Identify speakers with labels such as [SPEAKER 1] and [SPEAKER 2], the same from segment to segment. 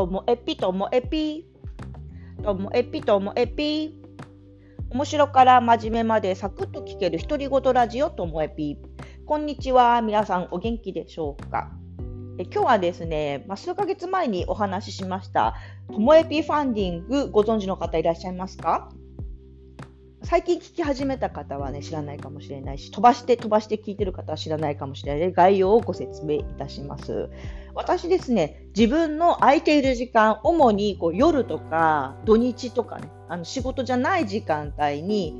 [SPEAKER 1] ともえぴともえぴともえぴともえぴ面白から真面目までサクッと聞ける独り言ラジオともえぴこんにちは。皆さんお元気でしょうか？え今日はですね、まあ、数ヶ月前にお話ししましたともえぴファンディングご存知の方いらっしゃいますか？最近聞き始めた方はね、知らないかもしれないし、飛ばして飛ばして聞いてる方は知らないかもしれないので。概要をご説明いたします。私ですね、自分の空いている時間、主にこう夜とか土日とかね、あの仕事じゃない時間帯に、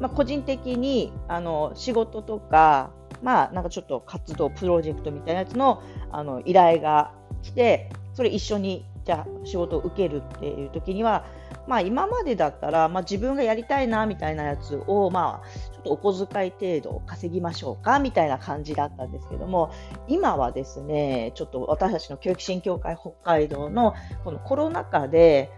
[SPEAKER 1] まあ、個人的にあの仕事とか、まあ、なんかちょっと活動、プロジェクトみたいなやつのあの依頼が来て、それ一緒にじゃあ仕事を受けるっていう時には、まあ、今までだったら、まあ、自分がやりたいなみたいなやつを、まあ、ちょっとお小遣い程度稼ぎましょうかみたいな感じだったんですけども今はですねちょっと私たちの教育振興会北海道のこのコロナ禍で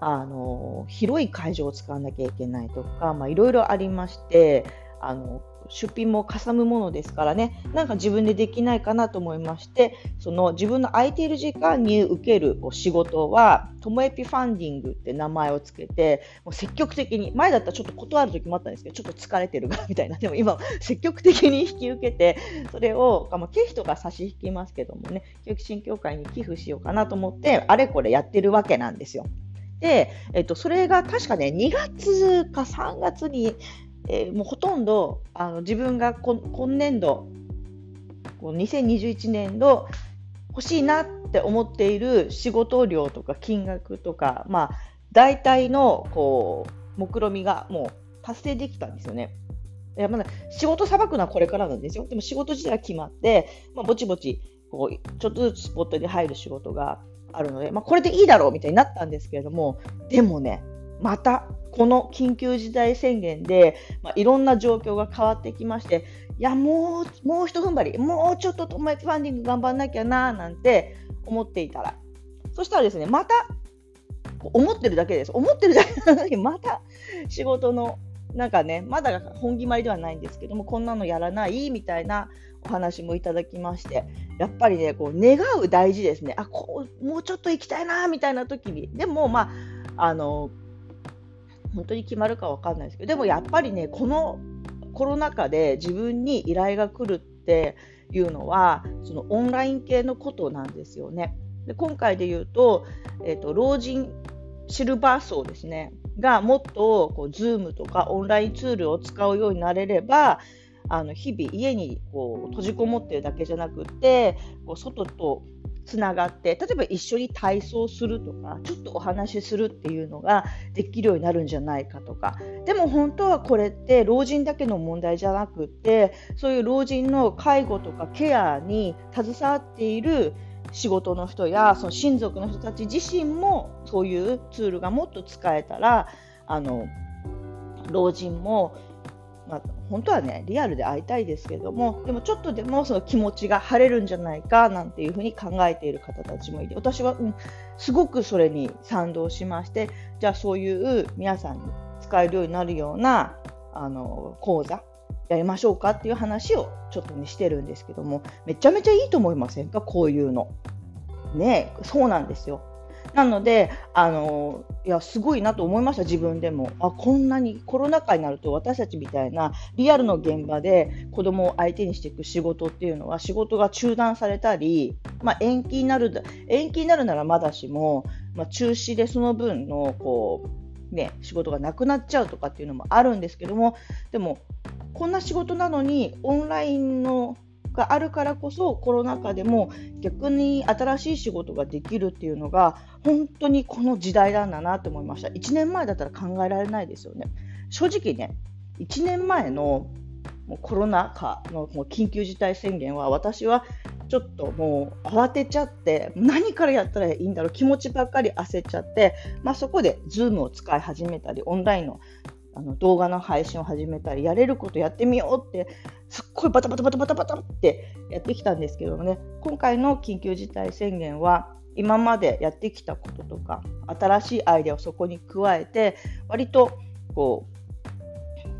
[SPEAKER 1] あの広い会場を使わなきゃいけないとか、まあ、いろいろありましてあの出費もかさむものですからね、なんか自分でできないかなと思いまして、その自分の空いている時間に受ける仕事は、ともえぴファンディングって名前をつけて、もう積極的に、前だったらちょっと断る時もあったんですけど、ちょっと疲れてるからみたいな、でも今、積極的に引き受けて、それを、まあ、経費とか差し引きますけどもね、教育振興会に寄付しようかなと思って、あれこれやってるわけなんですよ。で、えっと、それが確かね、2月か3月にえー、もうほとんどあの自分が今年度こう2021年度欲しいなって思っている仕事量とか金額とか、まあ、大体のこう目論見みがもう達成できたんですよね。いやまだ仕事さばくのはこれからなんですよ。でも仕事自体は決まって、まあ、ぼちぼちこうちょっとずつスポットに入る仕事があるので、まあ、これでいいだろうみたいになったんですけれども、でもね、またこの緊急事態宣言で、まあ、いろんな状況が変わってきまして、いや、もう、もう一踏ん張り、もうちょっと友達ファンディング頑張んなきゃな、なんて思っていたら、そしたらですね、また、思ってるだけです。思ってるだけなのに、また仕事の、なんかね、まだ本決まりではないんですけども、こんなのやらないみたいなお話もいただきまして、やっぱりね、こう願う大事ですね。あ、こう、もうちょっと行きたいな、みたいな時に。でも、まあ、あの、本当に決まるか分かんないですけどでもやっぱりねこのコロナ禍で自分に依頼が来るっていうのはそのオンライン系のことなんですよね。で今回で言うと,、えーと、老人シルバー層ですねがもっとこう Zoom とかオンラインツールを使うようになれればあの日々家にこう閉じこもってるだけじゃなくてこう外とつながって例えば一緒に体操するとかちょっとお話しするっていうのができるようになるんじゃないかとか。でも本当はこれって老人だけの問題じゃなくってそういう老人の介護とかケアに携わっている仕事の人やその親族の人たち自身もそういうツールがもっと使えたらあの老人もまあ、本当はねリアルで会いたいですけどもでもちょっとでもその気持ちが晴れるんじゃないかなんていうふうに考えている方たちもいて私は、うん、すごくそれに賛同しましてじゃあそういう皆さんに使えるようになるようなあの講座やりましょうかっていう話をちょっとねしてるんですけどもめちゃめちゃいいと思いませんか？こういうの。ねそうなんですよ。なので、あのいやすごいなと思いました、自分でも。あこんなにコロナ禍になると私たちみたいなリアルの現場で子供を相手にしていく仕事っていうのは仕事が中断されたり、まあ、延期になる延期になるならまだしも、まあ、中止でその分のこう、ね、仕事がなくなっちゃうとかっていうのもあるんですけどもでもこんな仕事なのにオンラインのがあるからこそコロナ禍でも逆に新しい仕事ができるっていうのが本当にこの時代なんだなと思いました。1年前だったら考えられないですよね。正直ね1年前のもうコロナ禍のもう緊急事態宣言は私はちょっともう慌てちゃって何からやったらいいんだろう気持ちばっかり焦っちゃって、まあ、そこで Zoom を使い始めたりオンラインのあの動画の配信を始めたりやれることやってみようってすっごいバタバタバタバタバタってやってきたんですけどもね今回の緊急事態宣言は今までやってきたこととか新しいアイデアをそこに加えて割とこ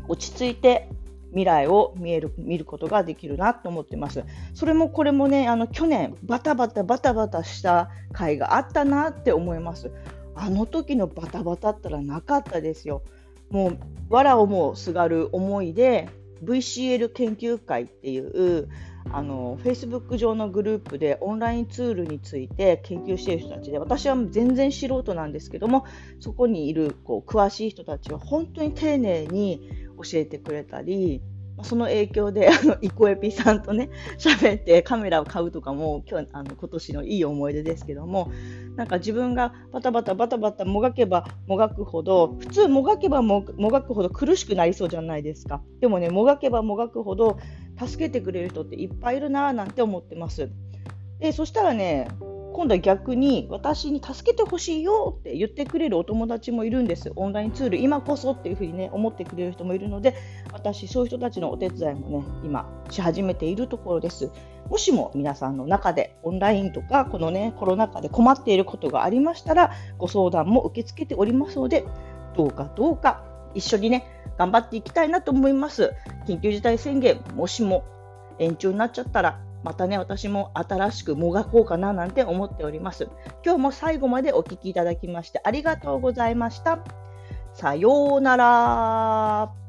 [SPEAKER 1] う落ち着いて未来を見える見ることができるなと思ってます。それもこれもね、あの去年バタバタバタバタした回があったなって思います。あの時のバタバタったらなかったですよ。もう、藁をもすがる思いで、VCL 研究会っていうあの Facebook 上のグループでオンラインツールについて研究している人たちで私は全然素人なんですけどもそこにいるこう詳しい人たちは本当に丁寧に教えてくれたりその影響で、あの、イコエピさんとね、喋ってカメラを買うとかも、今日、あの、今年のいい思い出ですけども、なんか自分がバタバタバタバタもがけばもがくほど、普通もがけばもがくほど苦しくなりそうじゃないですか。でもね、もがけばもがくほど、助けてくれる人っていっぱいいるなぁなんて思ってます。で、そしたらね、今度は逆に私に助けてほしいよって言ってくれるお友達もいるんです。オンラインツール、今こそっていうふうにね、思ってくれる人もいるので、私、そういう人たちのお手伝いもね、今、し始めているところです。もしも皆さんの中でオンラインとか、このね、コロナ禍で困っていることがありましたら、ご相談も受け付けておりますので、どうかどうか一緒にね、頑張っていきたいなと思います。緊急事態宣言、もしも延長になっちゃったら、またね、私も新しくもがこうかななんて思っております。今日も最後までお聴きいただきましてありがとうございました。さようなら。